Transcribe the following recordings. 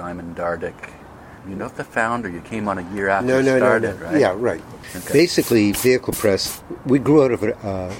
Simon Dardick. You're not the founder. You came on a year after No, it no, no, started, no. right? Yeah, right. Okay. Basically, Vehicule Press, we grew out of a, uh,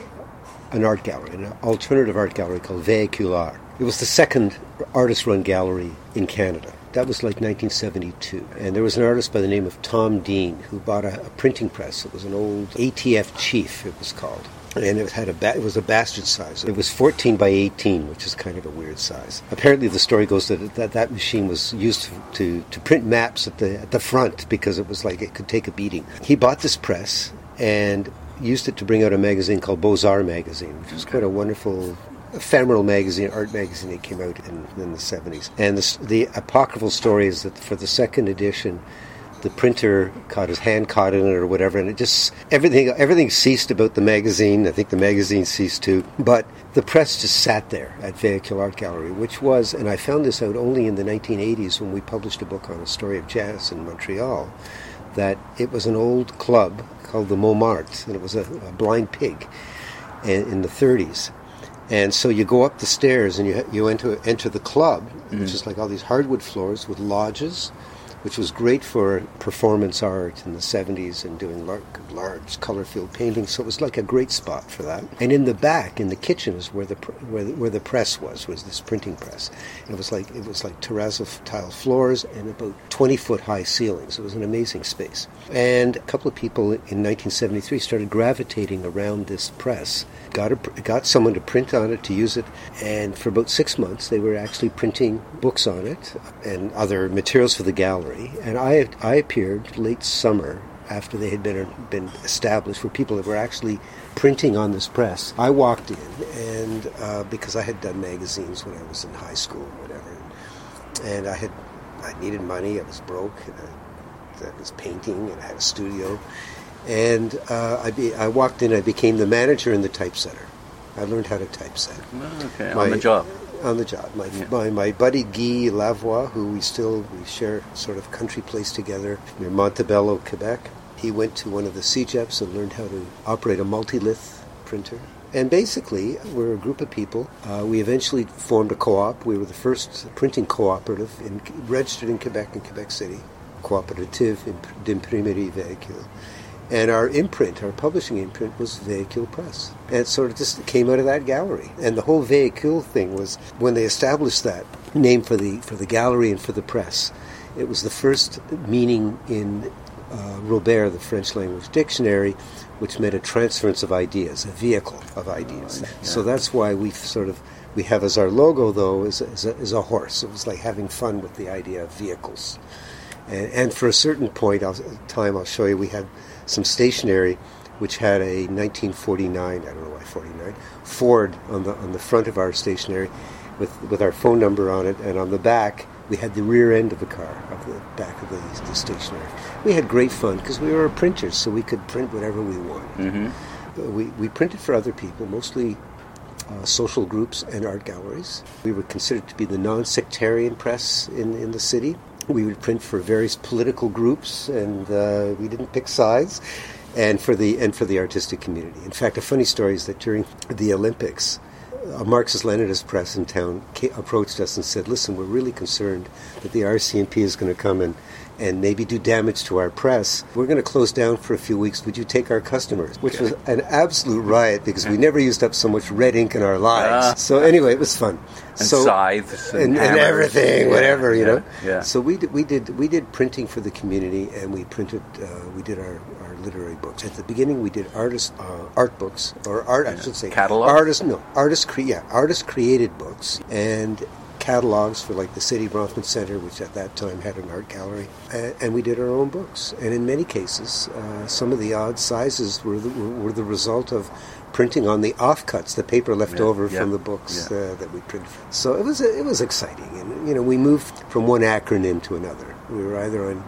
an art gallery, an alternative art gallery called Vehicular. It was the second artist run gallery in Canada. That was like 1972. And there was an artist by the name of Tom Dean who bought a, a printing press. It was an old ATF Chief, it was called. And it had a ba- it was a bastard size. It was 14 by 18, which is kind of a weird size. Apparently, the story goes that that, that machine was used to, to, print maps at the at the front because it was like it could take a beating. He bought this press and used it to bring out a magazine called Beaux Arts magazine, which was quite a wonderful ephemeral magazine, art magazine. It came out in, in the 70s. And the, the apocryphal story is that for the second edition, the printer caught his hand caught in it or whatever, and it just everything everything ceased about the magazine. I think the magazine ceased too, but the press just sat there at Vehicular Art Gallery, which was, and I found this out only in the 1980s when we published a book on a story of jazz in Montreal, that it was an old club called the Montmartre, and it was a, a blind pig in the 30s. And so you go up the stairs and you you enter enter the club, which mm-hmm. is like all these hardwood floors with lodges, which was great for performance art in the 70s and doing large, large color-filled paintings. So it was like a great spot for that. And in the back, in the kitchen, is where the where the, where the press was, was this printing press. And it was like it was like terrazzo tile floors and about 20 foot high ceilings. It was an amazing space. And a couple of people in 1973 started gravitating around this press. Got a, got someone to print on it to use it, and for about six months they were actually printing books on it and other materials for the gallery. And I I appeared late summer after they had been been established, where people that were actually printing on this press. I walked in, and uh, because I had done magazines when I was in high school, or whatever, and I had I needed money. I was broke. And I, I was painting, and I had a studio. And uh, I, be, I walked in. I became the manager in the typesetter. I learned how to typeset okay, My- on the job. on the job. My, Yeah. my, my buddy Guy Lavoie, who we still we share sort of country place together near Montebello, Quebec. He went to one of the CEGEPs and learned how to operate a multilith printer. And basically, we're a group of people. Uh, we eventually formed a co-op. We were the first printing cooperative in, registered in Quebec and Quebec City, Coopérative d'imprimerie véhicule. And our imprint, our publishing imprint, was Vehicule Press. And it sort of just came out of that gallery. And the whole Vehicule thing was when they established that name for the for the gallery and for the press. It was the first meaning in uh, Robert, the French language dictionary, which meant a transference of ideas, a vehicle of ideas. So that's why we sort of we have as our logo though is, is, a, is a horse. It was like having fun with the idea of vehicles. And, and for a certain point, I'll, time I'll show you, we had some stationery which had a 1949, I don't know why 49, Ford on the on the front of our stationery, with with our phone number on it, and on the back we had the rear end of the car, of the back of the, the stationery. We had great fun because we were printers, so we could print whatever we wanted. Mm-hmm. We we printed for other people, mostly uh, social groups and art galleries. We were considered to be the non-sectarian press in, in the city. We would print for various political groups, and uh, we didn't pick sides. And for the and for the artistic community. In fact, a funny story is that during the Olympics, a Marxist-Leninist press in town ca- approached us and said, "Listen, we're really concerned that the RCMP is going to come and and maybe do damage to our press. We're going to close down for a few weeks. Would you take our customers?" Which was an absolute riot because we never used up so much red ink in our lives. Ah. So anyway, it was fun. And so, scythes and and, and everything, Yeah, whatever you yeah, know. yeah. So we did, we did we did printing for the community, and we printed uh, we did our literary books. At the beginning, we did artist uh, art books or art I should say Catalogs? Artist no artist cre- yeah artist created books and catalogs for like the Saidye Bronfman Center, which at that time had an art gallery, and, and we did our own books. And in many cases, uh, some of the odd sizes were the, were, were the result of printing on the offcuts, the paper left Yeah, over yeah, from the books yeah. uh, that we printed. So it was it was exciting, and you know we moved from one acronym to another. We were either on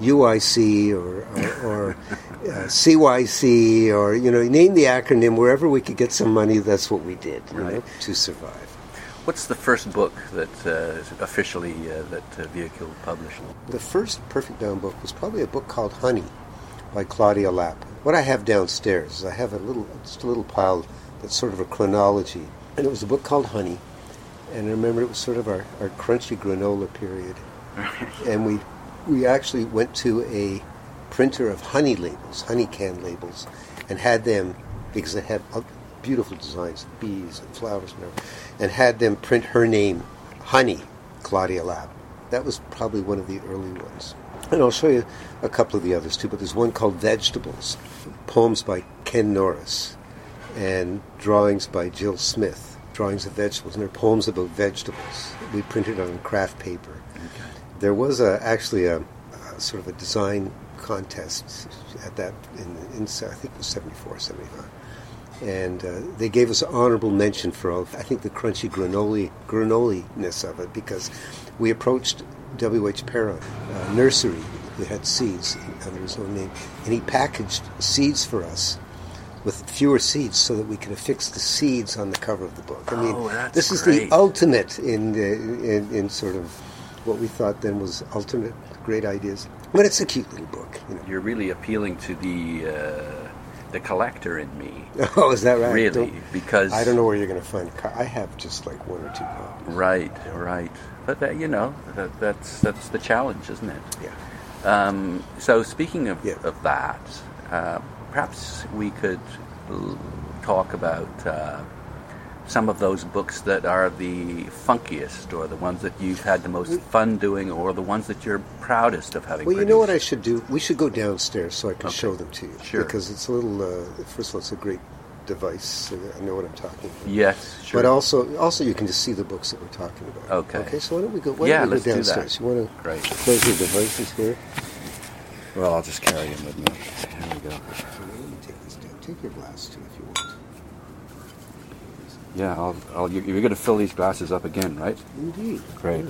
UIC or or, or uh, CYC or you know name the acronym wherever we could get some money. That's what we did you know, to survive. What's the first book that uh, officially uh, that uh, Vehicule published? The first Perfect bound book was probably a book called Honey by Claudia Lapp. What I have downstairs is I have a little just a little pile that's sort of a chronology, and it was a book called Honey. And I remember it was sort of our, our crunchy granola period. and we we actually went to a printer of honey labels, honey can labels, and had them because they had uh, beautiful designs, bees and flowers and everything, and had them print her name, Honey, Claudia Lapp. That was probably one of the early ones. And I'll show you a couple of the others too, but there's one called Vegetables, poems by Ken Norris, and drawings by Jill Smith, drawings of vegetables, and they're poems about vegetables. We printed on craft paper. There was a, actually a, a sort of a design contest at that in, in I think it was 74, 75 and uh, they gave us an honorable mention for all, I think the crunchy granola granoliness of it because we approached W. H. Perron uh, nursery who had seeds under his own name, and he packaged seeds for us with fewer seeds so that we could affix the seeds on the cover of the book. I mean, oh, this is great. the ultimate in, in in sort of what we thought then was ultimate great ideas. But it's a cute little book. You know. You're really appealing to the uh, the collector in me. Oh, is that right? Really, Don't- because I don't know where you're going to find. co- I have just like one or two copies. Right, right. But that, you know, that, that's that's the challenge, isn't it? Yeah. Um, so speaking of, Yeah. of that, uh, perhaps we could l- talk about uh, some of those books that are the funkiest, or the ones that you've had the most fun doing, or the ones that you're proudest of having. Well, you know what I should do? We should go downstairs so I can Okay. show them to you. Sure. Because it's a little. Uh, first of all, it's a great device. So I know what I'm talking about. Yes, sure. But also, also you can just see the books that we're talking about. Okay. Okay. So why don't we go? Why Yeah, don't we let's go do that. downstairs? You want to Great. close your devices here? Well, I'll just carry him with me. Here we go. Let me take this down. Take your glass too, if you want. Yeah, I'll. I'll you- you're going to fill these glasses up again, right? Indeed. Great.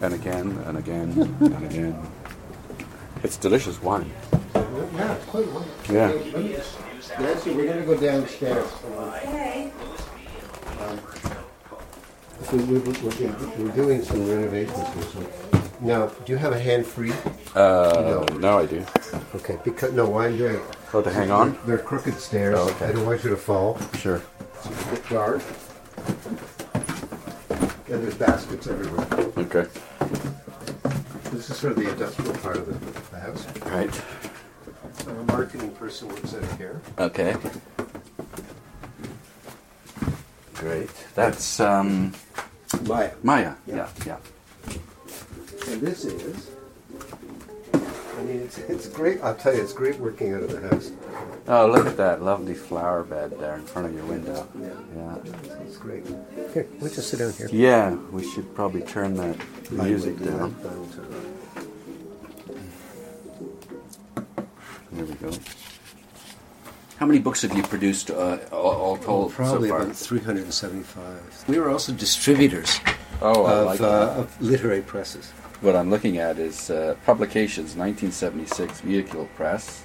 And again, and again, and again. It's delicious wine. Yeah, quite wonderful. Yeah. Nancy, we're going to go downstairs. Um, so we, we, we're, we're doing some renovations here. So. Now, do you have a hand free? Uh, no, I do. Okay, because no, why I'm doing. Oh, to hang on? They're crooked stairs. Oh, okay. I don't want you to fall. Sure. Get guard. And there's baskets everywhere. Okay. This is sort of the industrial part of the, the house. Right. So Our marketing person works out of here. Okay. Great. That's um, Maya. Maya. Yeah, yeah. And this is. I mean, it's, it's great. I'll tell you, it's great working out of the house. Oh, look at that lovely flower bed there in front of your window. Yeah. Yeah. It's great. Here, we'll just sit down here. Yeah, we should probably turn that music I down. I will turn it on. There we go. How many books have you produced uh, all, all told Probably so far? about 375. We were also distributors oh, I of, like uh, that. of literary presses. What I'm looking at is uh, publications, 1976, Vehicule Press.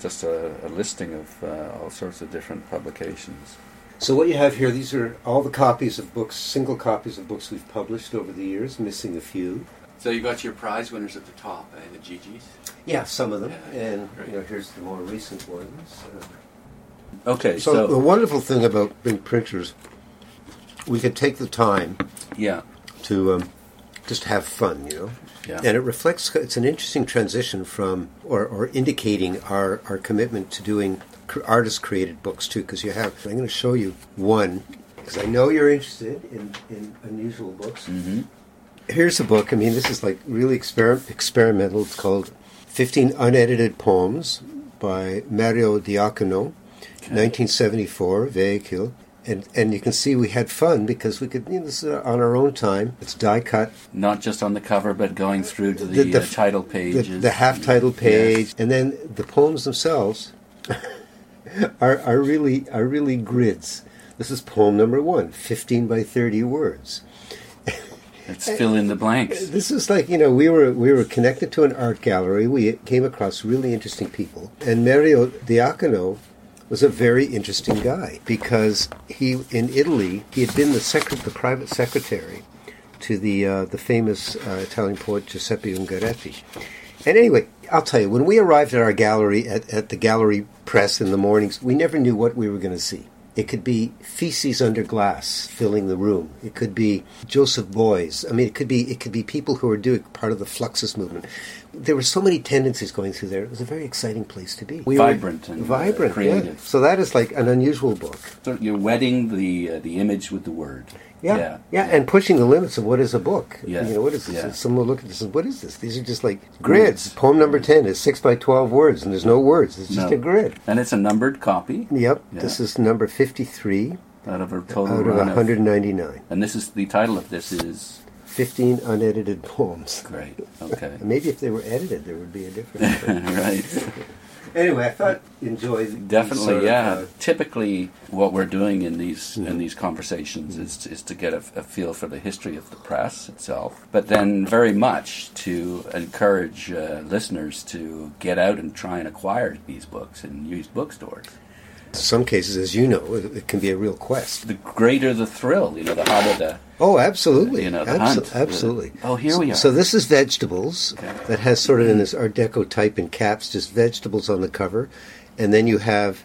Just a, a listing of uh, all sorts of different publications. So what you have here, these are all the copies of books, single copies of books we've published over the years, missing a few. So you got your prize winners at the top, eh? The GGs. Yeah, some of them. Yeah, and great. you know, here's the more recent ones. Uh, Okay, so, so, the wonderful thing about being printers, we could take the time yeah, to um, just have fun, you know. yeah, And it reflects, it's an interesting transition from, or, or indicating our, our commitment to doing artist created books too, because you have, I'm going to show you one, because I know you're interested in, in unusual books. hmm Here's a book, I mean, this is like really exper- experimental. It's called 15 Unedited Poems by Mario Diacono, 1974, Vehicule. And, and you can see we had fun because we could, you know, this is on our own time. It's die cut, Not just on the cover, but going through to The- the, the uh, title the, pages. the half title page, Yes. and then the poems themselves are, are really are really grids. This is poem number one, 15 by 30 words. Let's fill in the blanks. This is like you know we were we were connected to an art gallery. We came across really interesting people, and Mario Diacono was a very interesting guy because he in Italy he had been the secret the private secretary to the uh, the famous uh, Italian poet Giuseppe Ungaretti. And anyway, I'll tell you when we arrived at our gallery at, at the gallery press in the mornings, we never knew what we were going to see. It could be feces under glass filling the room. It could be Joseph Beuys. I mean, it could be it could be people who are doing part of the Fluxus movement. There were so many tendencies going through there. It was a very exciting place to be. We vibrant and uh, vibrant, creative. Yeah. So that is like an unusual book. So you're wedding the uh, the image with the word. Yeah, yeah, yeah, and pushing the limits of what is a book. Yeah. You know, what is this? Yeah. Someone will look at this and what is this? These are just like grids. Poem number 10 is 6 by 12 words, and there's no words. It's just No. a grid. And it's a numbered copy Yep, Yeah. this is number 53 out of a total out of run of 199. And this is the title of this is 15 unedited poems. great. Okay. Maybe if they were edited, there would be a difference. right. anyway, I thought enjoy Definitely, sort of, yeah. uh, Typically, what we're doing in these Mm-hmm. in these conversations is is to get a, a feel for the history of the press itself, but then very much to encourage uh, listeners to get out and try and acquire these books in used bookstores. Some cases, as you know, it, it can be a real quest. The greater the thrill, you know, the harder the Oh, absolutely. You know, the Abso- hunt. Absolutely. Oh, here we are. So this is vegetables Okay. that has sort of in this Art Deco type in caps, just vegetables on the cover, and then you have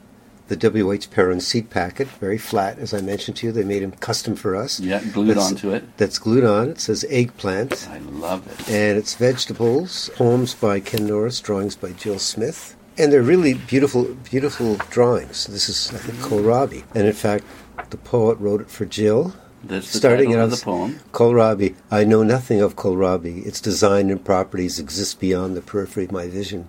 the W.H. Perron seed packet, very flat, as I mentioned to you. They made them custom for us. yeah glued That's- onto it. That's glued on. It says eggplant, I love it. and it's vegetables. Poems by Ken Norris, drawings by Jill Smith, and they're really beautiful, beautiful drawings. This is I think kohlrabi, and in fact, the poet wrote it for Jill. That's the Starting title it of the poem. Kohlrabi, I know nothing of kohlrabi. Its design and properties exist beyond the periphery of my vision.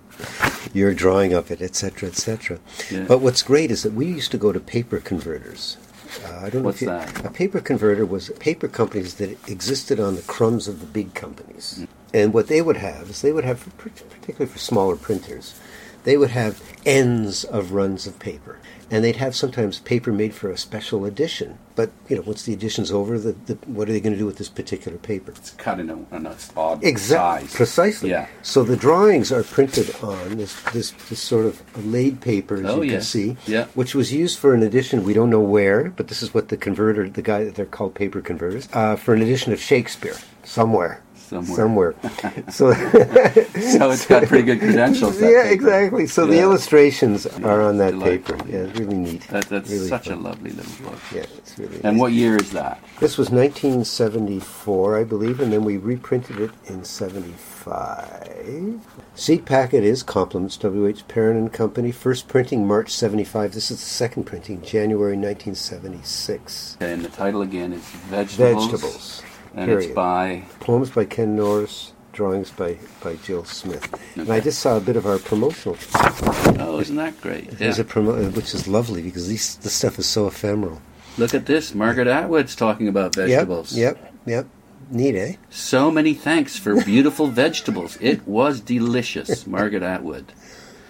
Your drawing of it, etc., etc. Yeah. But what's great is that we used to go to paper converters. Uh, I don't know What's if you, that? A paper converter was paper companies that existed on the crumbs of the big companies. Mm. And what they would have is they would have, particularly for smaller printers, they would have ends of runs of paper. And they'd have sometimes paper made for a special edition. But, you know, once the edition's over, the, the, what are they going to do with this particular paper? It's cut in a, in a odd Exactly, size. precisely. Yeah. So the drawings are printed on this this, this sort of laid paper, as Oh, you can see, Yeah. which was used for an edition. We don't know where, but this is what the converter, the guy that they're called paper converters, uh, for an edition of Shakespeare somewhere. Somewhere. so, So it's got pretty good credentials. yeah, exactly. So the Yeah. illustrations are on that Delightful, paper. Yeah, yeah. it's really neat. That, that's really such fun. a lovely little book. Yeah, it's really. And nice. what year is that? This was 1974, I believe, and then we reprinted it in 75. Seed packet is Compliments, W.H. Perron and Company. First printing March 75. This is the second printing, January 1976. And the title again is Vegetables. Vegetables. And period. it's by. Poems by Ken Norris, drawings by, by Jill Smith. And I just saw a bit of our promotional. Oh, isn't that great? There's a promo, which is lovely because these, this stuff is so ephemeral. Look at this. Margaret Atwood's talking about vegetables. Yep, yep, yep. Neat, eh? So many thanks for beautiful vegetables. It was delicious. Margaret Atwood.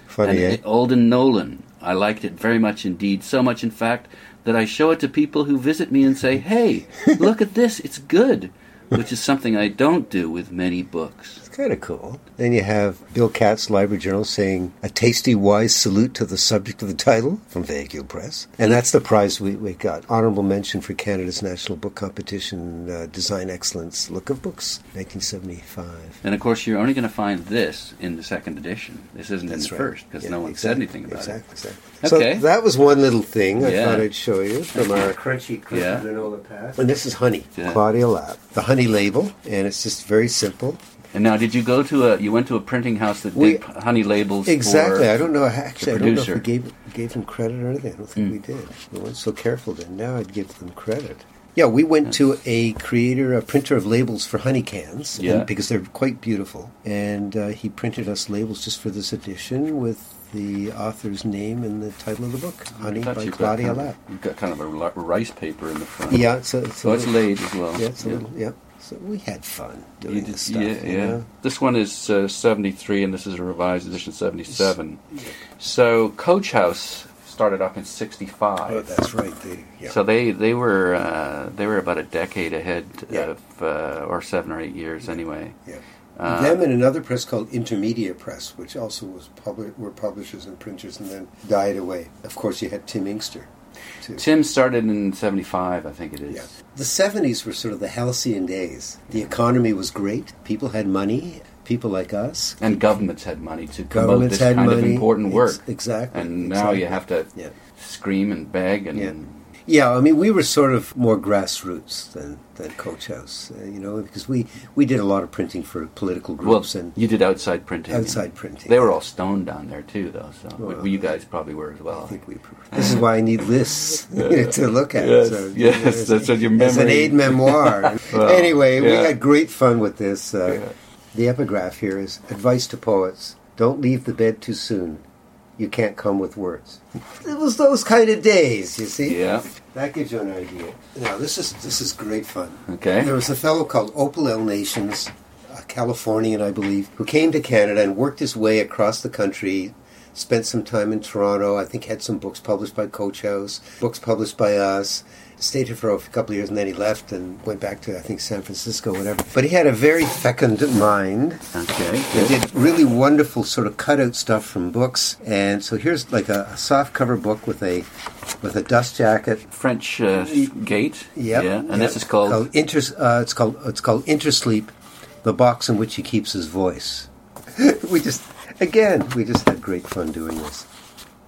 Funny, and eh? Alden Nowlan. I liked it very much indeed. So much, in fact, that I show it to people who visit me and say, hey, look at this. It's good. Which is something I don't do with many books. It's kind of cool. Then you have Bill Katz, Library Journal, saying a tasty, wise salute to the subject of the title from Vehicule Press. And that's the prize we, we got. Honorable mention for Canada's National Book Competition, uh, Design Excellence Look of Books, 1975. And of course, you're only going to find this in the second edition. This isn't in the right. first because Yeah, no one exactly, said anything about exactly, it. Exactly. Okay. So that was one little thing I Yeah. thought I'd show you from our crunchy, crunchy Yeah. granola pack. And this is honey, Yeah. Claudia Lapp. The honey label, and it's just very simple. And now, did you go to a? You went to a printing house that We- did honey labels. Exactly. For, I don't know. Actually, I don't know if we gave gave them credit or anything. I don't think Mm. we did. We weren't so careful then. Now I'd give them credit. Yeah, we went to a creator, a printer of labels for honey cans, and- Yeah. because they're quite beautiful, and uh, he printed us labels just for this edition with the author's name and the title of the book, Honey by Claudia Lapp. You've got kind of a rice paper in the front. Yeah, it's a, it's a So it's little- laid as well. Yeah, it's a Yeah. little, yeah. So we had fun doing You this stuff. yeah, yeah. know? This one is uh, 73, and this is a revised edition 77. So Coach House started up in 65. Oh, that's right. They, yeah. So they they were uh, they were about a decade ahead Yeah. of uh, or seven or eight years anyway. Yeah. Uh, Them and another press called Intermedia Press, which also was public, were publishers and printers, and then died away. Of course, you had Tim Inkster. Too. Tim started in 75, I think it is. Yeah. The 70s were sort of the halcyon days. The economy was great. People had money. People like us. And governments had money to promote this kind money. of important work. Ex- exactly. And now you have to Yeah. scream and beg and Yeah. Yeah, I mean, we were sort of more grassroots than, than Coach House, uh, you know, because we, we did a lot of printing for political Well, groups and you did outside printing. outside printing. They were all stoned down there too, though. So Well, you guys probably were as well. I think we. This is why I need lists to look at. Yes, so, yes, as- that's what your It's an memory- aid memoir. Well, anyway, we had great fun with this. Uh, Yeah. The epigraph here is advice to poets: Don't leave the bed too soon. You can't come with words. It was those kind of days, you see. Yeah. That gives you an idea. Now this is this is great fun. Okay. There was a fellow called Opal L. Nations, a Californian, I believe, who came to Canada and worked his way across the country. Spent some time in Toronto. I think had some books published by Coach House, books published by us. Stayed here for a couple of years and then he left and went back to I think San Francisco, whatever. But he had a very fecund mind. Okay. He did really wonderful sort of cutout stuff from books. And so here's like a, a soft cover book with a with a dust jacket French uh, gate. Yep. Yeah. And yep. this is called. Inter, uh, it's called it's called Intersleep, the box in which he keeps his voice. we just again we just had great fun doing this.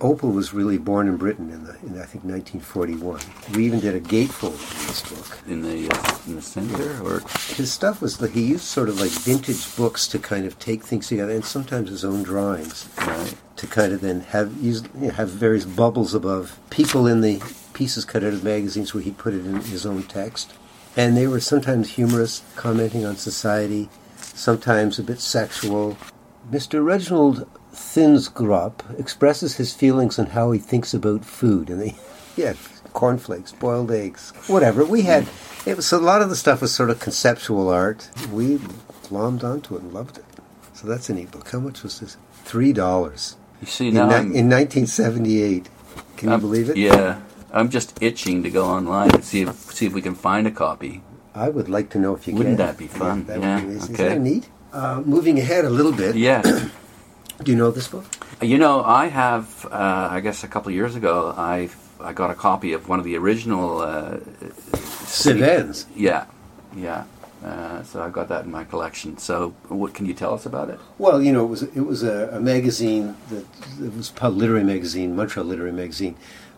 Opal was really born in Britain in the in I think 1941. We even did a gatefold in this book. in the uh, in the center, or His stuff was like he used sort of like vintage books to kind of take things together, and sometimes his own drawings right. to kind of then have use you know, have various bubbles above people in the pieces cut out of magazines where he put it in his own text, and they were sometimes humorous, commenting on society, sometimes a bit sexual. Mr. Reginald Thinsgrop expresses his feelings on how he thinks about food, and they, yeah, cornflakes, boiled eggs, whatever. We had it was a lot of the stuff was sort of conceptual art. We glommed onto it and loved it. So that's an ebook. How much was this? Three dollars You see in, now, ni- in 1978. Can you I'm- believe it? Yeah, I'm just itching to go online and see if see if we can find a copy. I would like to know if you Wouldn't can. that be fun? that Yeah, would be amazing. okay. Isn't that neat? Uh, moving ahead a little bit. Yeah, Do you know this book? you know, I have. Uh, I guess a couple of years ago, I I got a copy of one of the original. Uh, Civens. yeah, yeah. Uh, so I've got that in my collection. So, what can you tell us about it? Well, you know, it was it was a, a magazine that it was a literary magazine, Montreal Literary Magazine,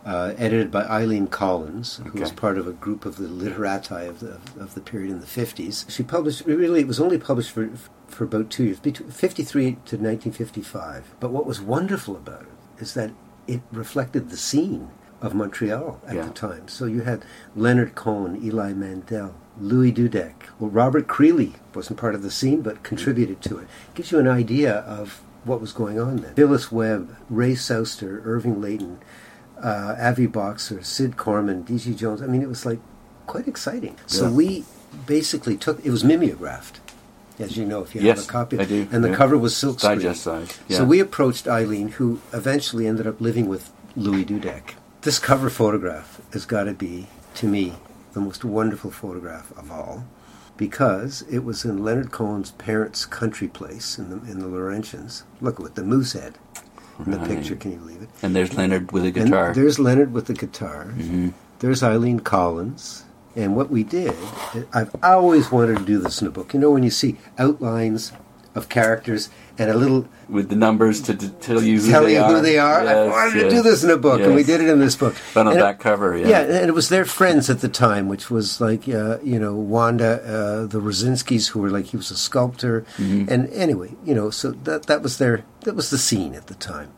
uh, edited by Aileen Collins, who was part of a group of the literati of the of the period in the fifties. She published really it was only published for for about two years, between fifty three to nineteen fifty five. But what was wonderful about it is that it reflected the scene of Montreal at Yeah. the time. So you had Leonard Cohen, Eli Mandel, Louis Dudek. Well, Robert Creeley wasn't part of the scene, but contributed to it. Gives you an idea of what was going on then. Phyllis Webb, Ray Souster, Irving Layton, uh, Avi Boxer, Cid Corman, D.G. Jones. I mean, it was like quite exciting. So Yeah. we basically took it was mimeographed, as you know, if you Yes, have a copy. I do, And the yeah. cover was silk screen. Digest size. Yeah. So we approached Aileen, who eventually ended up living with Louis Dudek. This cover photograph has got to be, to me, the most wonderful photograph of all, because it was in Leonard Cohen's parents' country place in the in the Laurentians. Look with the moose head in the picture. Can you believe it? and there's Leonard with a And guitar. there's Leonard with the guitar. Mhm. There's Aileen Collins. And what we did, I've always wanted to do this in a book. You know, when you see outlines of characters and a little with the numbers to, to tell you who tell they you are. who they are. I Yes, wanted to do this in a book, and we did it in this book. But on And it- that cover, yeah. yeah, and it was their friends at the time, which was like uh, you know Wanda, uh, the Rosinskis, who were like he was a sculptor, Mm-hmm. and anyway, you know, so that that was their that was the scene at the time.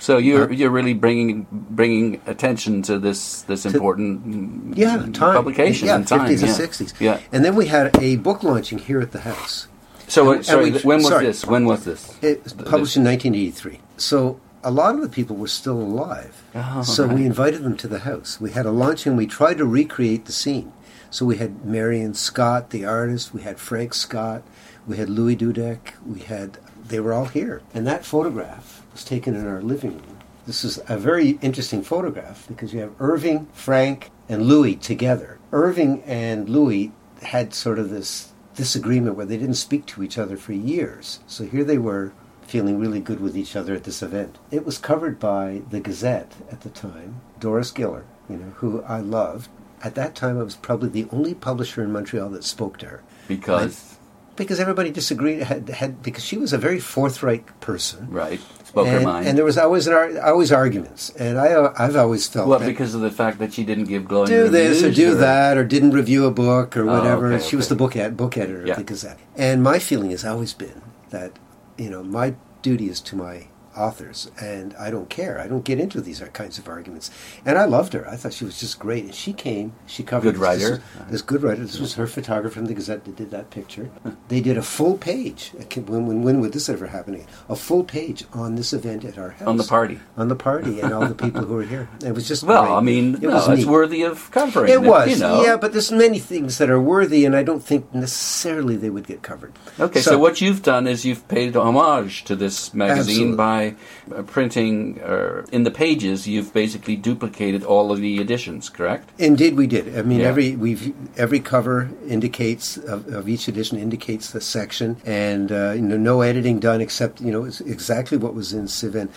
So you're Uh, you're really bringing bringing attention to this this important mm, Yeah, time publication yeah, in time. fifties yeah. and sixties. Yeah. and then we had a book launching here at the house. So And- uh, and we- when was sorry. this? When was this? It was published in 1983. So a lot of the people were still alive. Oh, so we invited them to the house. We had a lunch and we tried to recreate the scene. So we had Marian Scott, the artist. We had Frank Scott. We had Louis Dudek. We had. They were all here, and that photograph was taken in our living room. This is a very interesting photograph because you have Irving, Frank, and Louis together. Irving and Louis had sort of this disagreement where they didn't speak to each other for years. So here they were feeling really good with each other at this event. It was covered by the Gazette at the time, Doris Giller, you know, who I loved. At that time, I was probably the only publisher in Montreal that spoke to her Because because everybody disagreed. Had, had because she was a very forthright person, Right. Spoke her and, mind. and there was always an ar- always arguments, and I I've always felt well, because of the fact that she didn't give glowing do this or do that or didn't review a book or Oh, whatever. okay, she was the book ed- book editor Yeah. of the Gazette, and my feeling has always been that you know my duty is to my authors, and I don't care. I don't get into these kinds of arguments. And I loved her. I thought she was just great. And she came. She covered Good writer. This, this good writer. This was her photographer from the Gazette that did that picture. They did a full page. When, when, when would this ever happen? again? A full page on this event at our house. On the party. On the party and all the people who were here. It was just Well, great. I mean, It no, was it's neat. worthy of covering. It was, you know. yeah, but there's many things that are worthy, and I don't think necessarily they would get covered. Okay, so, what you've done is you've paid homage to this magazine Absolutely. by uh, printing uh, in the pages. You've basically duplicated all of the editions, correct? Indeed, we did. I mean, Yeah. every we've every cover indicates of, of each edition indicates the section, and uh, you know, no editing done except you know it's exactly what was in CIV/n.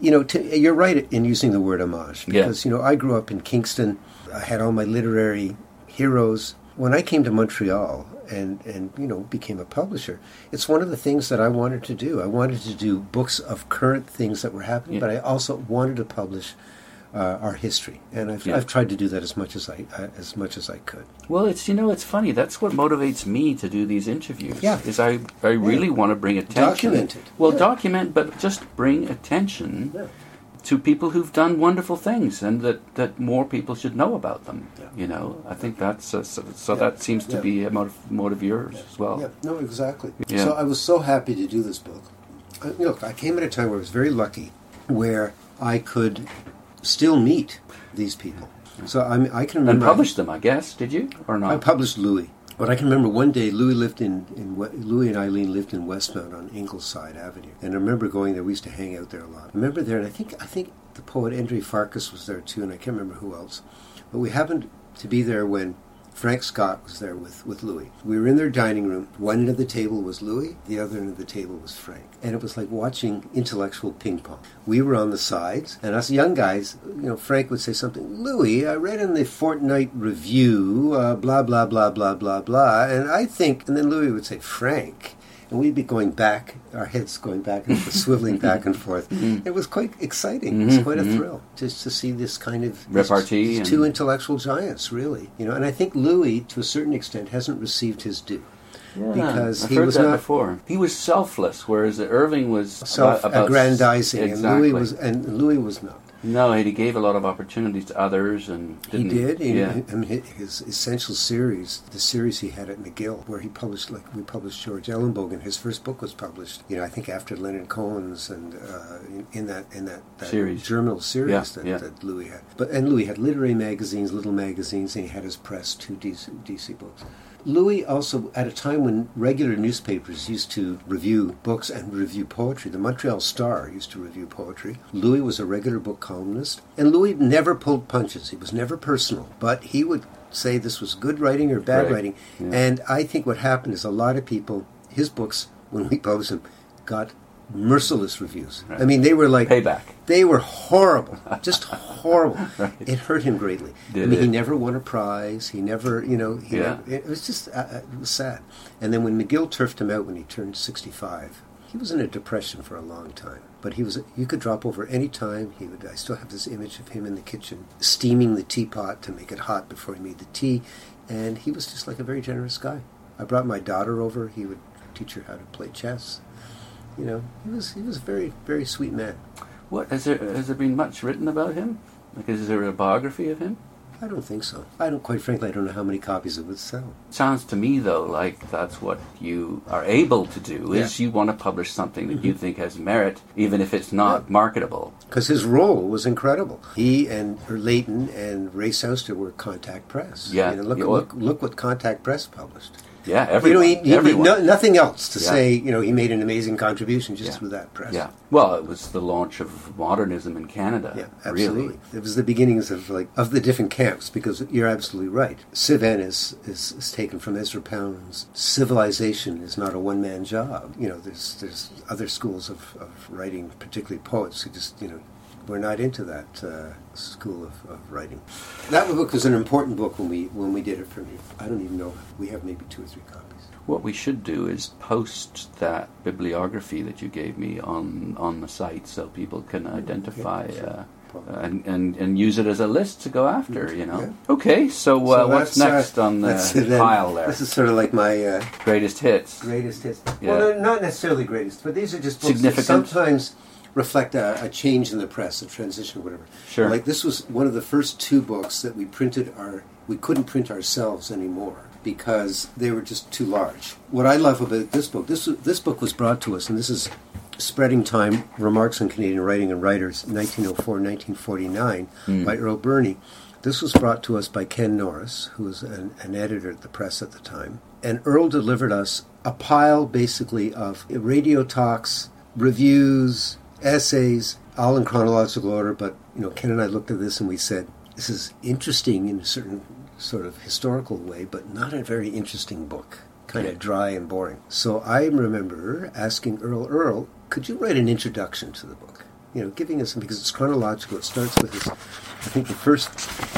You know, to, you're right in using the word homage Yeah. because you know I grew up in Kingston. I had all my literary heroes. When I came to Montreal and and you know became a publisher, it's one of the things that I wanted to do. I wanted to do books of current things that were happening, Yeah. but I also wanted to publish uh, our history, and I've, Yeah. I've tried to do that as much as I uh, as much as I could. Well, it's you know it's funny. That's what motivates me to do these interviews. Yeah. is I I really want to bring attention. Document it. Well, Yeah. document, but just bring attention to people who've done wonderful things, and that that more people should know about them. Yeah. You know, I think that's uh, so, so Yeah. that seems to Yeah. be a motive, motive of yours as well. Yeah, no, exactly. So I was so happy to do this book. I, look, I came at a time where I was very lucky, where I could still meet these people. So I mean, I can And remember publish them, I guess. Did you or not? I published Louis. But I can remember one day Louis lived in, in Louis and Aileen lived in Westmount on Ingleside Avenue, and I remember going there. We used to hang out there a lot. I remember there, and I think I think the poet Endre Farkas was there too, and I can't remember who else. But we happened to be there when Frank Scott was there with, with Louis. We were in their dining room. One end of the table was Louis, the other end of the table was Frank. And it was like watching intellectual ping pong. We were on the sides, and us young guys, you know, Frank would say something, Louis, I read in the Fortnight Review, uh, blah, blah, blah, blah, blah, blah, and I think, and then Louis would say, Frank. And we'd be going back, our heads going back and forth, swiveling back and forth. Mm-hmm. It was quite exciting. It was mm-hmm, quite a mm-hmm. thrill just to see this kind of Repartee these and- two intellectual giants, really. You know, and I think Louis, to a certain extent, hasn't received his due Yeah, because I've he was not before. He was selfless, whereas Irving was self-aggrandizing, and Exactly. Louis was, and Louis was not. No, he gave a lot of opportunities to others, and He did. He, yeah. I mean, his essential series, the series he had at McGill, where he published, like we published George Ellenbogen. His first book was published, you know, I think after Leonard Cohen's, and uh, in, in that in that, that Series. journal series Yeah, that, yeah. that Louis had. But and Louis had literary magazines, little magazines, and he had his press, two DC, DC books. Louis also, at a time when regular newspapers used to review books and review poetry, the Montreal Star used to review poetry. Louis was a regular book columnist, and Louis never pulled punches. He was never personal, but he would say this was good writing or bad Right. writing. Yeah. And I think what happened is a lot of people, his books, when we published them, got merciless reviews. I mean, they were like Payback. They were horrible, just horrible. Right. It hurt him greatly. I Did mean, he never won a prize. He never, you know, he Yeah. never, it was just uh, uh, it was sad. And then when McGill turfed him out when he turned sixty-five, he was in a depression for a long time. But he was you could drop over any time. He would. I still have this image of him in the kitchen steaming the teapot to make it hot before he made the tea, and he was just like a very generous guy. I brought my daughter over. He would teach her how to play chess. You know, he was he was a very very sweet man. What has there has there been much written about him? Like, is there a biography of him? I don't think so. I don't quite frankly. I don't know how many copies it would sell. Sounds to me though like that's what you are able to do is you want to publish something that you mm-hmm. think has merit, even if it's not Yeah. marketable. because his role was incredible. He and Layton and Ray Souster were Contact Press. Yeah. you know, look, Yeah, look, look what Contact Press published. Yeah, You everyone. know, he, he no, nothing else to Yeah. say. You know, he made an amazing contribution just Yeah. through that press. Yeah. Well, it was the launch of modernism in Canada. Yeah, absolutely. Really. It was the beginnings of like of the different camps because you're absolutely right. CIV/n is, is, is taken from Ezra Pound's civilization is not a one man job. You know, there's there's other schools of, of writing, particularly poets who just, you know, we're not into that uh, school of, of writing. That book was an important book when we when we did it for me. I don't even know. We have maybe two or three copies. What we should do is post that bibliography that you gave me on on the site so people can identify. Yeah, sure. Uh, and, and and use it as a list to go after, you know. Yeah. Okay, so, uh, So what's uh, next on the then. pile there? This is sort of like my uh, Greatest hits. greatest hits. Yeah. Well, not necessarily greatest, but these are just books that Significant. sometimes reflect a, a change in the press, a transition, whatever. Sure. Like this was one of the first two books that we printed our. We couldn't print ourselves anymore because they were just too large. What I love about this book, this this book was brought to us, and this is Spreading Time: Remarks on Canadian Writing and Writers, 1904-1949, hmm. by Earle Birney. This was brought to us by Ken Norris, who was an, an editor at the press at the time. And Earle delivered us a pile, basically, of radio talks, reviews, essays, all in chronological order. But you know, Ken and I looked at this and we said, "This is interesting in a certain sort of historical way, but not a very interesting book. Kind of dry and boring." So I remember asking Earle, "Earle, could you write an introduction to the book?" You know, giving us because it's chronological. It starts with this. I think the first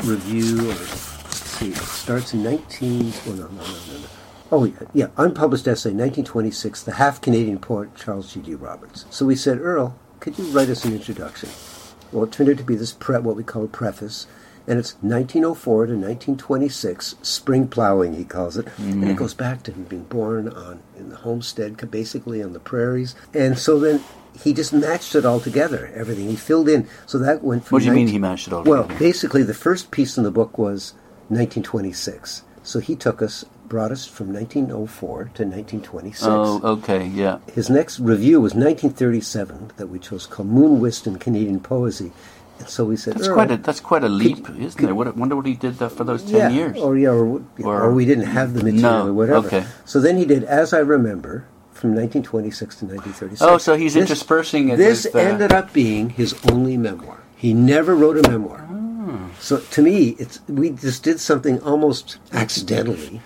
review, or let's see, it starts in 19. Oh no, no, no, no, no. Oh, yeah, yeah, unpublished essay, 1926, the half Canadian poet Charles G.D. Roberts. So we said, Earle, could you write us an introduction? Well, it turned out to be this, pre- what we call a preface, and it's 1904 to 1926, spring plowing, he calls it. And it mm. goes back to him being born on in the homestead, basically on the prairies. And so then he just matched it all together, everything. He filled in. So that went from What do you mean he matched it all Well, together? basically, the first piece in the book was 1926. So he took us, brought us from 1904 to 1926. Oh, okay, yeah. His next review was 1937 that we chose called Moon Whist in Canadian Poesy. And so we said, That's "Earle, quite a that's quite a leap, isn't it? What, I wonder what he did that for those ten yeah, years. Or, yeah, or, Or- or, we didn't have the material No, or whatever. okay. So then he did As I Remember from 1926 to 1936. Oh, so he's This- interspersing it This with, uh, ended up being his only memoir. He never wrote a memoir. So to me, it's we just did something almost accidentally.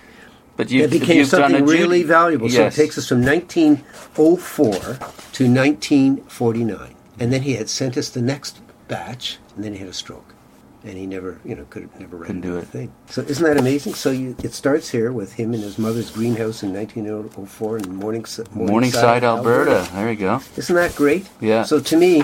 But you It became something really valuable. So it takes us from 1904 to 1949. And then he had sent us the next batch, and then he had a stroke. And he never, you know, could have never read Couldn't do another thing. So isn't that amazing? So you, it starts here with him in his mother's greenhouse in 1904 in Morningside, Morningside, Alberta. There you go. Isn't that great? Yeah. So to me,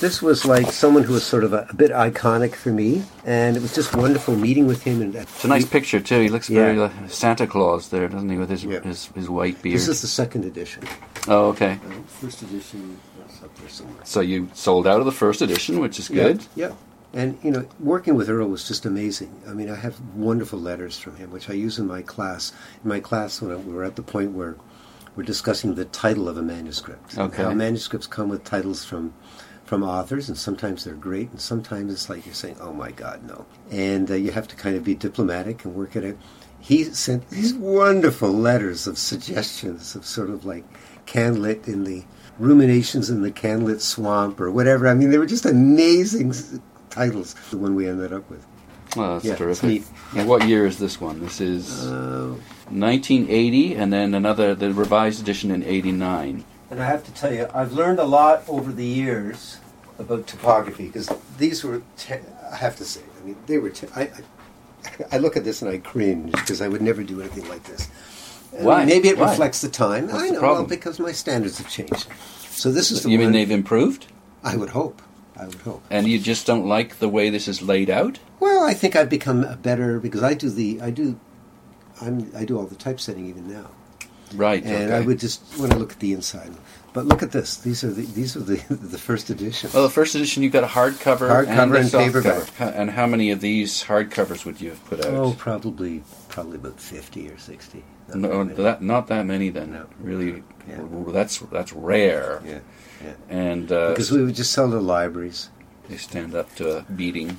this was like someone who was sort of a, a bit iconic for me, and it was just wonderful meeting with him. And It's a nice picture too. He looks very Yeah. like Santa Claus there, doesn't he, with his Yeah. his, his white beard? This is the second edition. oh, okay. First edition is up there somewhere. So you sold out of the first edition, which is good. Yeah. yeah. And, you know, working with Earle was just amazing. I mean, I have wonderful letters from him, which I use in my class. In my class, when I, we were at the point where we're discussing the title of a manuscript. and Okay. How manuscripts come with titles from from authors, and sometimes they're great, and sometimes it's like you're saying, "Oh my God, no!" And uh, you have to kind of be diplomatic and work it out. He sent these wonderful letters of suggestions of sort of like candlelit in the ruminations in the candlelit swamp or whatever. I mean, they were just amazing titles. The one we ended up with. Oh, that's Yeah, terrific. neat. And what year is this one? This is Uh, 1980, and then another the revised edition in '89. And I have to tell you, I've learned a lot over the years about typography because these were, te- I have to say, I mean, they were. Te- I, I, I look at this and I cringe because I would never do anything like this. I mean, Why? maybe it Why? reflects the time. What's I know, well, because my standards have changed. So this is the You mean they've improved, I would hope. I would hope. and you just don't like the way this is laid out? Well, I think I've become a better because I do the I do, I'm I do all the typesetting even now. Right. and okay. I would just want to look at the inside. But look at this; these are the these are the the first edition. Well, the first edition you've got a hardcover, Hardcover and, and paperback. Ha- And how many of these hardcovers would you have put out? Oh, probably probably about fifty or sixty. Not no, many. that not that many then. No. Really, Yeah. that's that's rare. yeah, yeah. And uh, Because we would just sell to libraries. they stand up to a beating.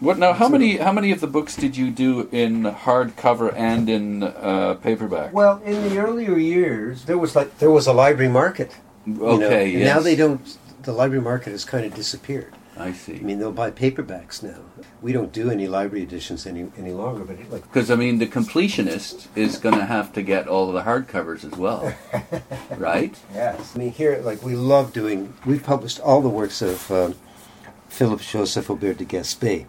What now? How many how many of the books did you do in hardcover and in uh, paperback? Well, in the earlier years, there was like there was a library market. you know, okay, and yes. Now they don't. The library market has kind of disappeared. I see. I mean, they'll buy paperbacks now. We don't do any library editions any any longer. But like, Because I mean, the completionist is going to have to get all of the hardcovers as well, right? Yes. I mean, here, like, we love doing, we've published all the works of um, Philip Joseph Aubert de Gaspé.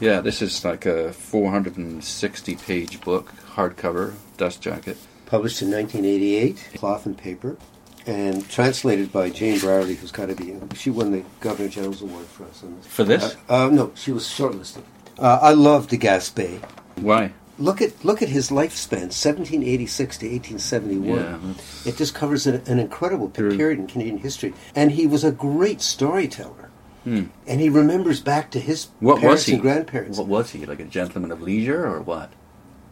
Yeah, this is like a 460 page book, hardcover, dust jacket. Published in 1988, cloth and paper, and translated by Jane Brierley, who's got to be. She won the Governor General's Award for us. on For this? Uh, uh, no, she was shortlisted. Uh, I love de Gaspé. Why? Look at look at his lifespan, 1786 to 1871. Yeah, It just covers an, an incredible period in Canadian history, and he was a great storyteller. Hmm. And he remembers back to his What parents and grandparents. What was he? Like a gentleman of leisure or what?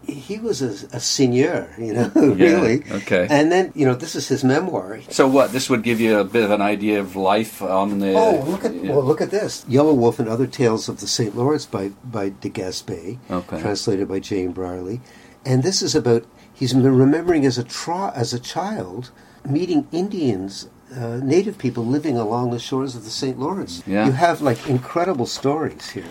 he was a, a seigneur, you know, Yeah, really. okay. And then, you know, this is his memoir. So what? This would give you a bit of an idea of life on the. Oh, look at yeah. well, look at this. Yellow Wolf and Other Tales of the St. Lawrence by by de Gaspé, Okay. translated by Jane Brierley. And this is about he's remembering as a tra- as a child meeting Indians, uh, native people living along the shores of the St. Lawrence. Yeah. You have like incredible stories here.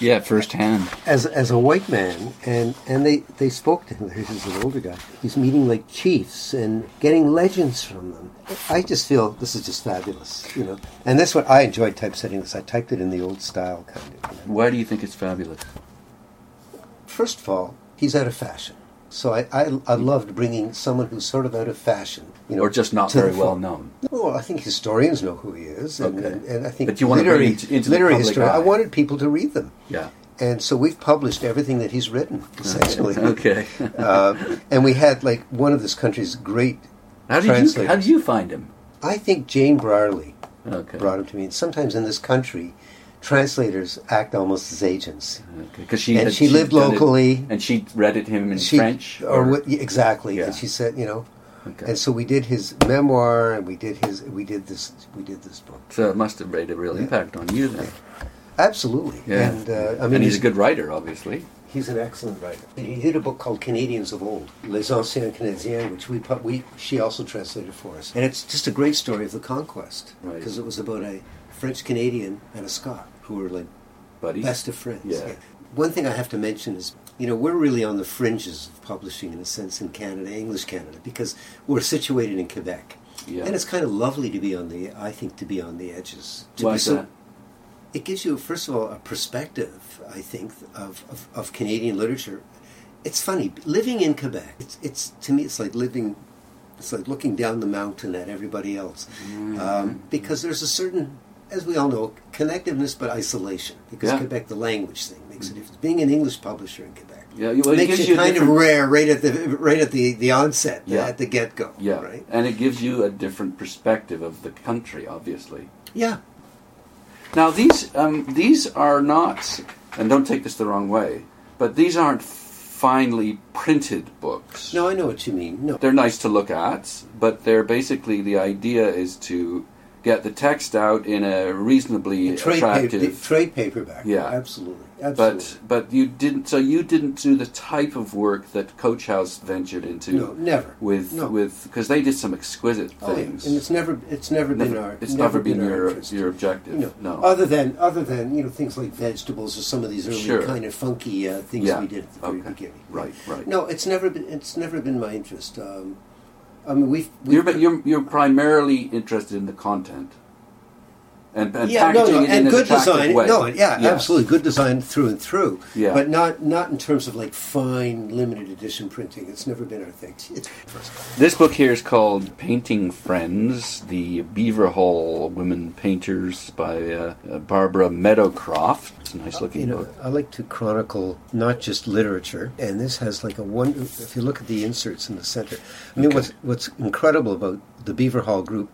yeah, firsthand. as as a white man, and and they they spoke to him. He's an older guy. He's meeting like chiefs and getting legends from them. I just feel this is just fabulous, you know. And that's what I enjoyed typesetting this. I typed it in the old style kind of. You know. Why do you think it's fabulous? First of all, he's out of fashion. So I, I, I loved bringing someone who's sort of out of fashion, you know, Or just not very well known? Well, I think historians know who he is, and, Okay. and, and I think But you want to literary, into literary history. I wanted people to read them. Yeah. And so we've published everything that he's written, essentially. Okay. uh, and we had like one of this country's great. how did you. How did you find him? I think Jane Brierley Okay. brought him to me. And sometimes in this country, translators act almost as agents. Because she And had- she lived done it- locally. and she read it to him in She- French. or, what, exactly. Yeah. And she said, you know, Okay. and so we did his memoir, and we did his, we did this, we did this book. So it must have made a real Yeah. impact on you then. Absolutely. Yeah. And uh, I mean, and he's a good writer, obviously. He's an excellent writer. He did a book called Canadians of Old, Les Anciens Canadiens, which we, pu- we she also translated for us. And it's just a great story of the conquest Right. because it was about a French Canadian and a Scot who were like Buddies. best of friends. Yeah. One thing I have to mention is, you know, we're really on the fringes of publishing in a sense in Canada, English Canada, because we're situated in Quebec. Yeah. And it's kind of lovely to be on the, I think, to be on the edges. To Why be is so, that? it gives you, first of all, a perspective, I think, of, of, of Canadian literature. It's funny, living in Quebec, it's, it's to me, it's like living, it's like looking down the mountain at everybody else. Mm. Um, because there's a certain, as we all know, connectiveness but isolation. Because Yeah. Mm. Quebec, the language thing makes a difference. Being an English publisher in Quebec Yeah, well, it makes gives you, kind of rare right at the right at the, the onset, Yeah. at the get go. Yeah, Right. and it gives you a different perspective of the country, obviously. Yeah. Now these um, these are not, and don't take this the wrong way, but these aren't finely printed books. No, I know what you mean. No. They're nice to look at, but they're basically the idea is to get the text out in a reasonably Trade, attractive. paper, trade paperback. Yeah. Absolutely. Absolutely. but but you didn't. So you didn't do the type of work that Coach House ventured into. No, never. With No. with because they did some exquisite Oh, things. And it's never it's never, been our it's never been our your interest. your objective. Know, no. other than other than you know things like vegetables or some of these early Sure. kind of funky uh, things Yeah. we did at the very Okay. beginning. Right, right. No, it's never been it's never been my interest. Um, I mean, we've You're, you're you're primarily interested in the content. And, and yeah, no, packaging no, in and an good attractive design. way. No, yeah, absolutely good design through and through. Yeah. but not not in terms of like fine limited edition printing. It's never been our thing. It's This book here is called Painting Friends: The Beaver Hall Women Painters by uh, uh, Barbara Meadowcroft. It's a nice looking you know, book. I like to chronicle not just literature, and this has like a one. If you look at the inserts in the center, I mean, Okay. what's what's incredible about the Beaver Hall group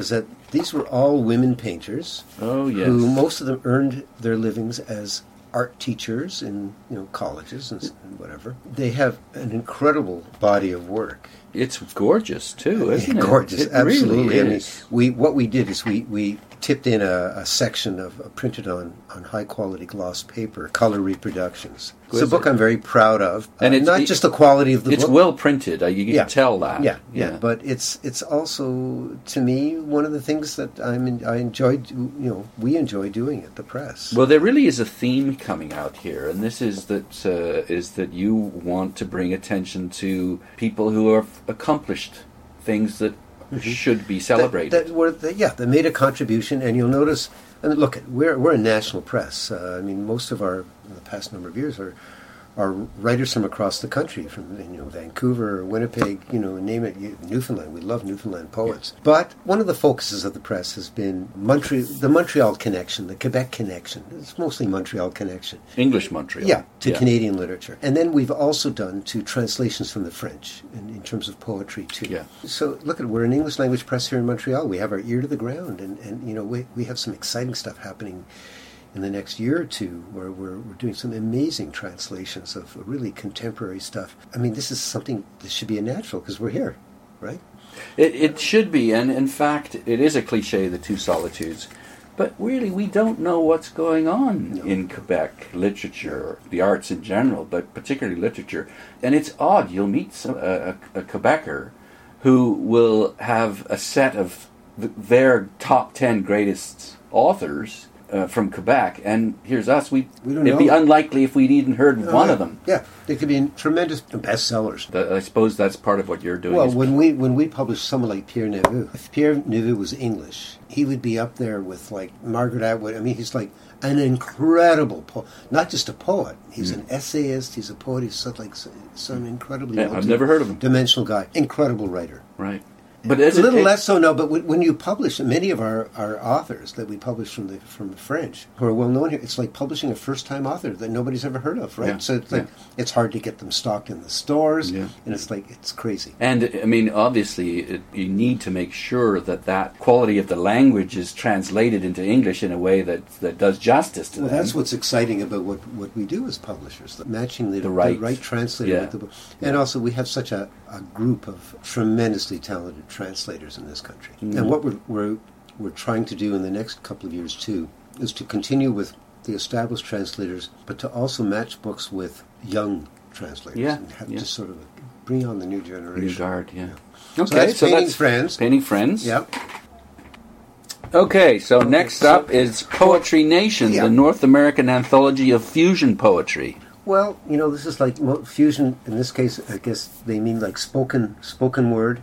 is that these were all women painters Oh yes. who most of them earned their livings as art teachers in you know colleges and, and whatever. They have an incredible body of work. It's gorgeous too, isn't it? Gorgeous, It absolutely. Really I mean, is. we what we did is we, we tipped in a, a section of uh, printed on, on high quality gloss paper color reproductions. It's a book I'm very proud of, And Uh, it's- not just the quality of the it's book. well printed. Uh, you can Yeah. tell that. yeah, yeah, but it's it's also to me one of the things that I'm in, I enjoy. do- You know, we enjoy doing at the press. Well, there really is a theme coming out here, and this is that uh, is that you want to bring attention to people who have accomplished things that should be celebrated. That, that were, that, yeah, they made a contribution, and you'll notice. And look, we're we're a national press. Uh, I mean, most of our in the past number of years are are writers from across the country, from you know Vancouver, Winnipeg, you know, name it, Newfoundland. We love Newfoundland poets. But one of the focuses of the press has been Montreal, the Montreal connection, the Quebec connection. It's mostly Montreal connection. English Montreal. Yeah, to yeah. Canadian literature, and then we've also done two translations from the French in, in terms of poetry too. Yeah. So look at we're an English language press here in Montreal. We have our ear to the ground, and, and you know we we have some exciting stuff happening in the next year or two where we're, we're doing some amazing translations of really contemporary stuff. I mean, this is something that should be a natural because we're here, right? It, it should be, and in fact, it is a cliche, the two solitudes. But really, we don't know what's going on no. in Quebec literature, the arts in general, but particularly literature. And it's odd. You'll meet some, a, a, Quebecer who will have a set of the, their top 10 greatest authors uh, from Quebec, and here's us. We, we don't it'd know. be unlikely if we'd even heard one of them. Yeah, they could be tremendous bestsellers. I suppose that's part of what you're doing. Well, when we when we published someone like Pierre Nepveu, if Pierre Nepveu was English, he would be up there with like Margaret Atwood. I mean, he's like an incredible poet, not just a poet. He's mm. an essayist. He's a poet. He's such like some incredibly yeah, I've never heard of him. Dimensional guy, incredible writer. Right. But it's a little it, less so now. But when you publish, many of our, our authors that we publish from the from the French, who are well known here, it's like publishing a first time author that nobody's ever heard of, right? Yeah. So it's like yeah. it's hard to get them stocked in the stores, yeah. and it's like it's crazy. And I mean, obviously, it, you need to make sure that that quality of the language is translated into English in a way that that does justice to well, them. that's what's exciting about what what we do as publishers, matching the, the right, the right translator with the book, and also we have such a, a group of tremendously talented translators in this country. Mm-hmm. And what we're, we're, we're trying to do in the next couple of years, too, is to continue with the established translators, but to also match books with young translators yeah, and have yeah. just sort of bring on the new generation. New guard, yeah. yeah. Okay, so that's so painting that's friends. Painting friends. Yep. Okay, so next up is Poetry Nation, the North American anthology of fusion poetry. Well, you know, this is like fusion. In this case, I guess they mean like spoken spoken word,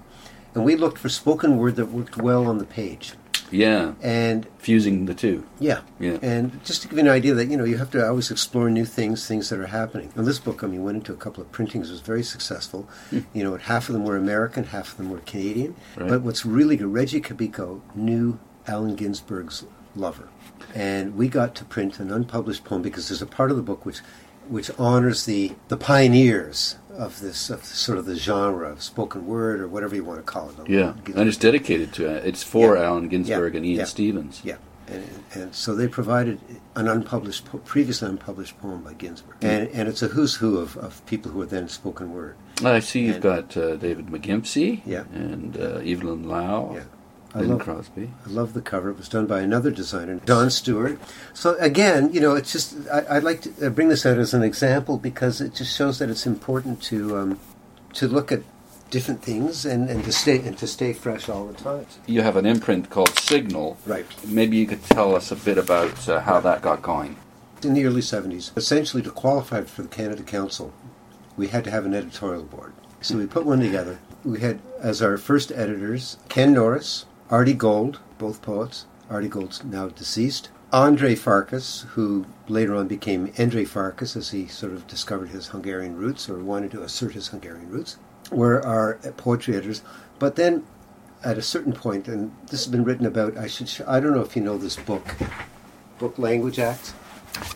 and we looked for spoken word that worked well on the page. Yeah, and fusing the two. Yeah, yeah. And just to give you an idea that you know you have to always explore new things, things that are happening. And this book, I mean, went into a couple of printings, was very successful. Hmm. You know, half of them were American, half of them were Canadian. Right. But what's really good, Regie Cabico knew Allen Ginsberg's lover. And we got to print an unpublished poem because there's a part of the book which which honors the, the pioneers of this of sort of the genre of spoken word or whatever you want to call it. Yeah, and it's dedicated to it. It's for yeah. Allen Ginsberg yeah. and Ian yeah. Stephens. Yeah, and, and, so they provided an unpublished, previously unpublished poem by Ginsberg, mm. and, and it's a who's who of, of people who are then spoken word. I see you've and, got uh, David McGimpsey, yeah, and uh, Evelyn Lau, yeah. I love, Crosby. I love the cover. It was done by another designer, Don Stewart. So again, you know, it's just I, would like to uh, bring this out as an example because it just shows that it's important to um, to look at different things and, and to stay and to stay fresh all the time. You have an imprint called Signal. Right. Maybe you could tell us a bit about uh, how that got going. In the early 70s, essentially to qualify for the Canada Council, we had to have an editorial board. So we put one together. We had as our first editors Ken Norris, Artie Gold, both poets. Artie Gold's now deceased. Andre Farkas, who later on became Endre Farkas as he sort of discovered his Hungarian roots or wanted to assert his Hungarian roots, were our poetry editors. But then at a certain point, and this has been written about, I should, I don't know if you know this book, Book Language Act.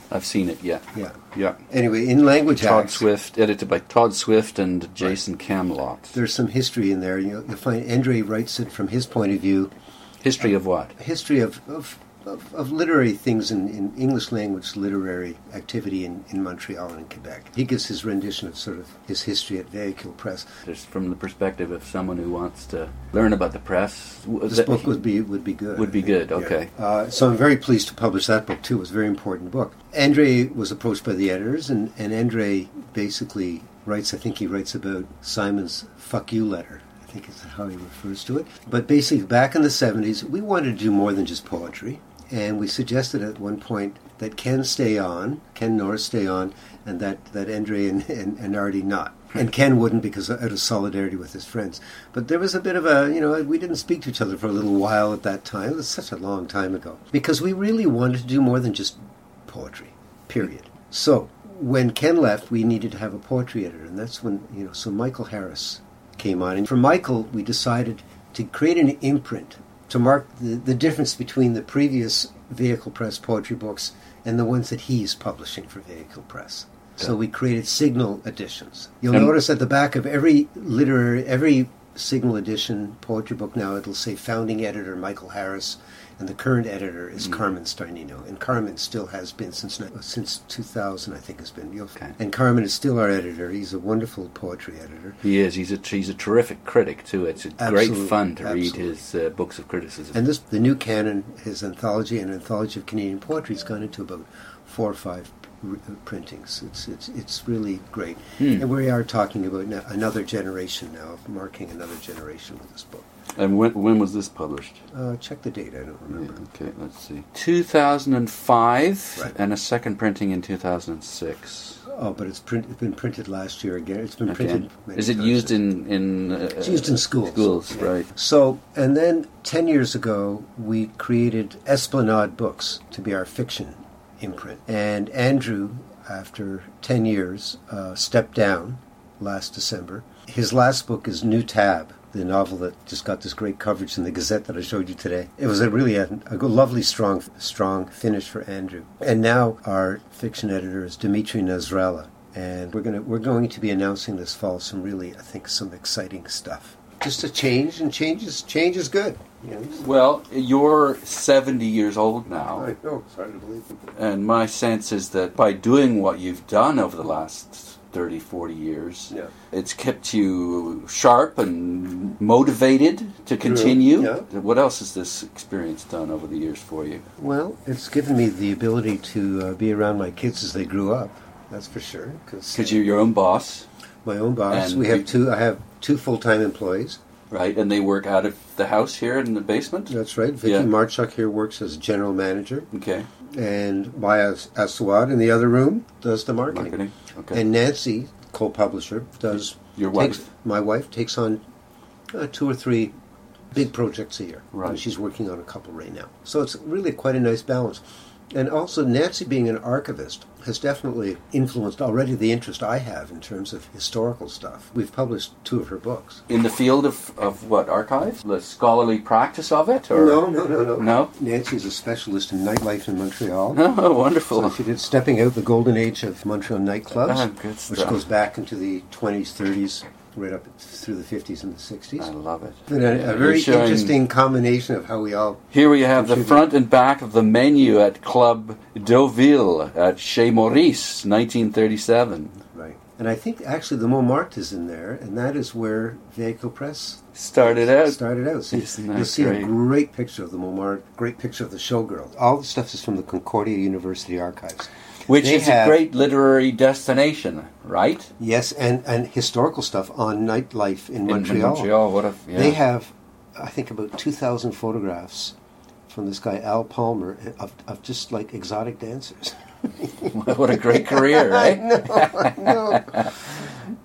I've seen it, yeah. Yeah. Yeah. Anyway, in Language Todd Acts, Swift, edited by Todd Swift and Jason right. Camlot. There's some history in there. You'll, you'll find Andre writes it from his point of view. History of what? History of, of of, of literary things in, in, English language literary activity in, in Montreal and in Quebec. He gives his rendition of sort of his history at Vehicule Press. Just from the perspective of someone who wants to learn about the press, this book would be would be good. Would be good. Okay. Yeah. Uh, so I'm very pleased to publish that book too. It was a very important book. Andre was approached by the editors, and and Andre basically writes. I think he writes about Simon's "fuck you" letter. I think is how he refers to it. But basically, back in the 70s, we wanted to do more than just poetry and we suggested at one point that Ken stay on, Ken Norris stay on, and that, that Andre and, and, and Artie not. Hmm. And Ken wouldn't because out of solidarity with his friends. But there was a bit of a, you know, we didn't speak to each other for a little while at that time. It was such a long time ago. Because we really wanted to do more than just poetry, period. So when Ken left, we needed to have a poetry editor. And that's when, you know, so Michael Harris came on. And for Michael, we decided to create an imprint to mark the, the difference between the previous Vehicule Press poetry books and the ones that he's publishing for Vehicule Press. So we created Signal editions. You'll And- notice at the back of every literary, every Signal edition poetry book now, it'll say founding editor Michael Harris, and the current editor is Carmine Starnino. And Carmine still has been since since 2000, I think, has been. Okay. And Carmine is still our editor. He's a wonderful poetry editor. He is. He's a he's a terrific critic too. It's a great fun to read his uh, books of criticism. And this, the new canon, his anthology and anthology of Canadian poetry, has gone into about four or five printings. It's it's it's really great, Hmm. and we are talking about no- another generation now, marking another generation with this book. And when when was this published? Uh, check the date. I don't remember. Okay, let's see. 2005 Right. and a second printing in 2006. Oh, but it's, print, it's been printed last year again. It's been printed. many Is it used in in? Uh, It's used in schools. Schools, Yeah. right? So, and then 10 years ago, we created Esplanade Books to be our fiction imprint. And Andrew, after 10 years, uh, stepped down last December. His last book is New Tab, the novel that just got this great coverage in the Gazette that I showed you today. It was a really a, a lovely, strong, strong finish for Andrew. And now our fiction editor is Dimitri Nasrallah. And we're gonna we're going to be announcing this fall some really I think some exciting stuff. Just a change, and change is change is good. Know? Well, you're 70 years old now, I know. It's hard to believe. and my sense is that by doing what you've done over the last 30, 40 years, Yeah. it's kept you sharp and motivated to continue. yeah. What else has this experience done over the years for you? Well, it's given me the ability to uh, be around my kids as they grew up. That's for sure. Because you're your own boss, my own boss. And we have two. I have two full time employees. right? And they work out of the house here in the basement? That's right. Vicky Yeah. Marchuk here works as general manager, Okay. and Maya Aswad in the other room does the marketing. Marketing. Okay. And Nancy, co-publisher, does Your takes- wife. my wife takes on uh, two or three big projects a year. Right. And she's working on a couple right now. So it's really quite a nice balance. And also, Nancy being an archivist has definitely influenced already the interest I have in terms of historical stuff. We've published two of her books. in the field of, of what, archives? The scholarly practice of it? Or? no, no, no, no. No? Nancy's a specialist in nightlife in Montreal. Oh, wonderful. So she did Stepping Out, the Golden Age of Montreal Nightclubs, Ah, good which goes back into the 20s, 30s, right up through the 50s and the 60s. I love it. A, a very showing- interesting combination of how we all. Here we have the front and back of the menu at Club Deauville at Chez Maurice, 1937. Right. And I think actually the Montmartre is in there, and that is where Vehicule Press Started out. started out. So you'll see great? a great picture of the Montmartre, great picture of the showgirl. All the stuff is from the Concordia University archives. Which They is have- a great literary destination, right? Yes, and, and historical stuff on nightlife in In- Montreal. Montreal, what a. Yeah. They have, I think, about 2,000 photographs from this guy, Al Palmer, of, of just like exotic dancers. what a great career, right? no.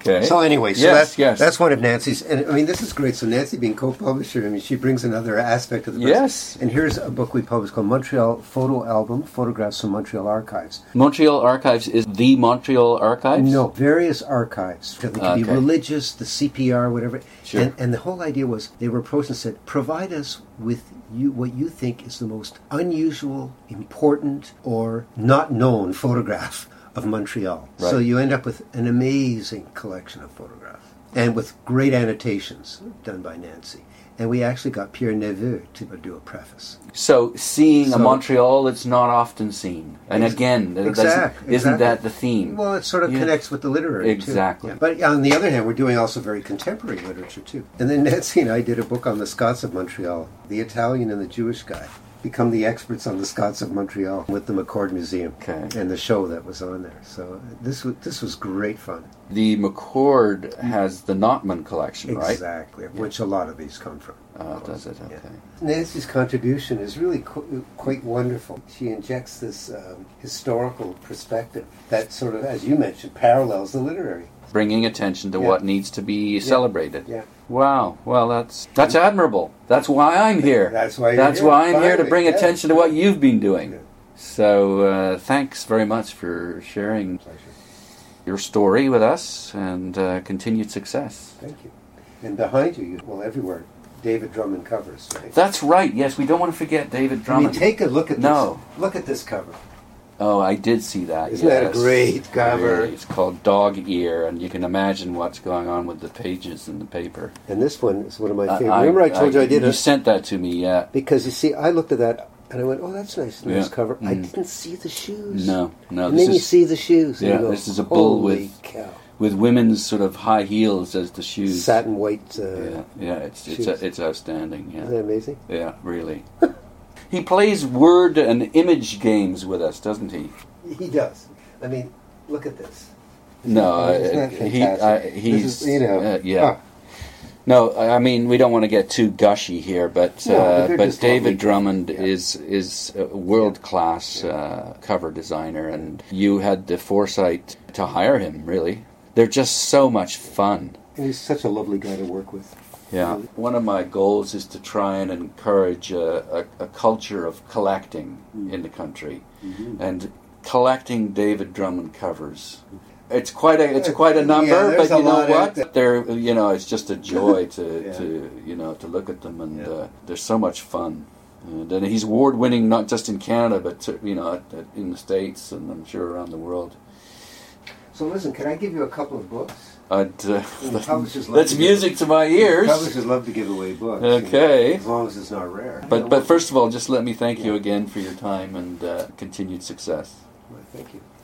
Okay. So anyway, so Yes, that's, yes. that's one of Nancy's, and I mean this is great. So Nancy being co-publisher, I mean she brings another aspect of the book. Yes. And here's a book we published called Montreal Photo Album: Photographs from Montreal Archives. Montreal Archives is the Montreal Archives? No, various archives. They could be religious, the CPR, whatever. Sure. And, and the whole idea was they were approached and said, provide us with you what you think is the most unusual, important, or not known photograph of Montreal. So you end up with an amazing collection of photographs and with great annotations done by Nancy. And we actually got Pierre Nepveu to do a preface. So seeing a Montreal that's not often seen, and Ex- again, that exact- isn't exactly. that the theme? Well, it sort of Yeah. connects with the literary Exactly. too. Yeah. But on the other hand, we're doing also very contemporary literature too. And then Nancy and I did a book on the Scots of Montreal, the Italian and the Jewish guy. Become the experts on the Scots of Montreal with the McCord Museum Okay. and the show that was on there. So this was this was great fun. The McCord has the Notman collection, right? Exactly, which a lot of these come from. Oh, does it? Okay. Nancy's contribution is really qu- quite wonderful. She injects this um, historical perspective that sort of, as you mentioned, parallels the literary. Bringing attention to Yeah. what needs to be celebrated. Yeah. Wow. Well, that's that's admirable. That's why I'm here. That's why you're That's here, why I'm here to bring yeah. attention to what you've been doing. Yeah. So, uh, thanks very much for sharing Pleasure. your story with us, and uh, continued success. Thank you. And behind you, you well, everywhere, David Drummond covers, right? That's right. Yes, we don't want to forget David I mean, Drummond. take a look at No. this. Look at this cover. Oh, I did see that. Isn't that a great cover? It's called Dog Ear, and you can imagine what's going on with the pages in the paper. And this one is one of my I- favorite. Remember, I told you I did You it sent that to me. Yeah. because you see, I looked at that and I went, "Oh, that's nice, nice Yeah. cover." I Mm. didn't see the shoes. No, no. and then you see the shoes. yeah, you go, this is a bull with- cow. with women's sort of high heels as the shoes. satin white. Uh, Yeah, yeah. It's it's shoes. it's outstanding. Isn't Yeah, that amazing? yeah. Really. he plays word and image games with us, doesn't he? He does. I mean, look at this. No, Isn't uh, that he uh, he's is, you know, uh, yeah. No, I I mean we don't want to get too gushy here, but No, but uh, but just lovely. David Drummond Yeah. is is a world class uh, cover designer, and you had the foresight to hire him. Really, they're just so much fun. And he's such a lovely guy to work with. Yeah. One of my goals is to try and encourage a, a, a culture of collecting Mm. in the country, and collecting David Drummond covers. It's quite a it's quite a number, there's but you know what? They're you know it's just a joy to, Yeah. to you know to look at them, and Yeah. uh, they're so much fun. And, and he's award winning not just in Canada, but you know in the states, and I'm sure around the world. So listen, can I give you a couple of books? I'd, uh, that's music to my ears. Publishers love to give away books. you know, Okay. as long as it's not rare. But but first of all, just let me thank you again for your time and uh, continued success. Well, thank you.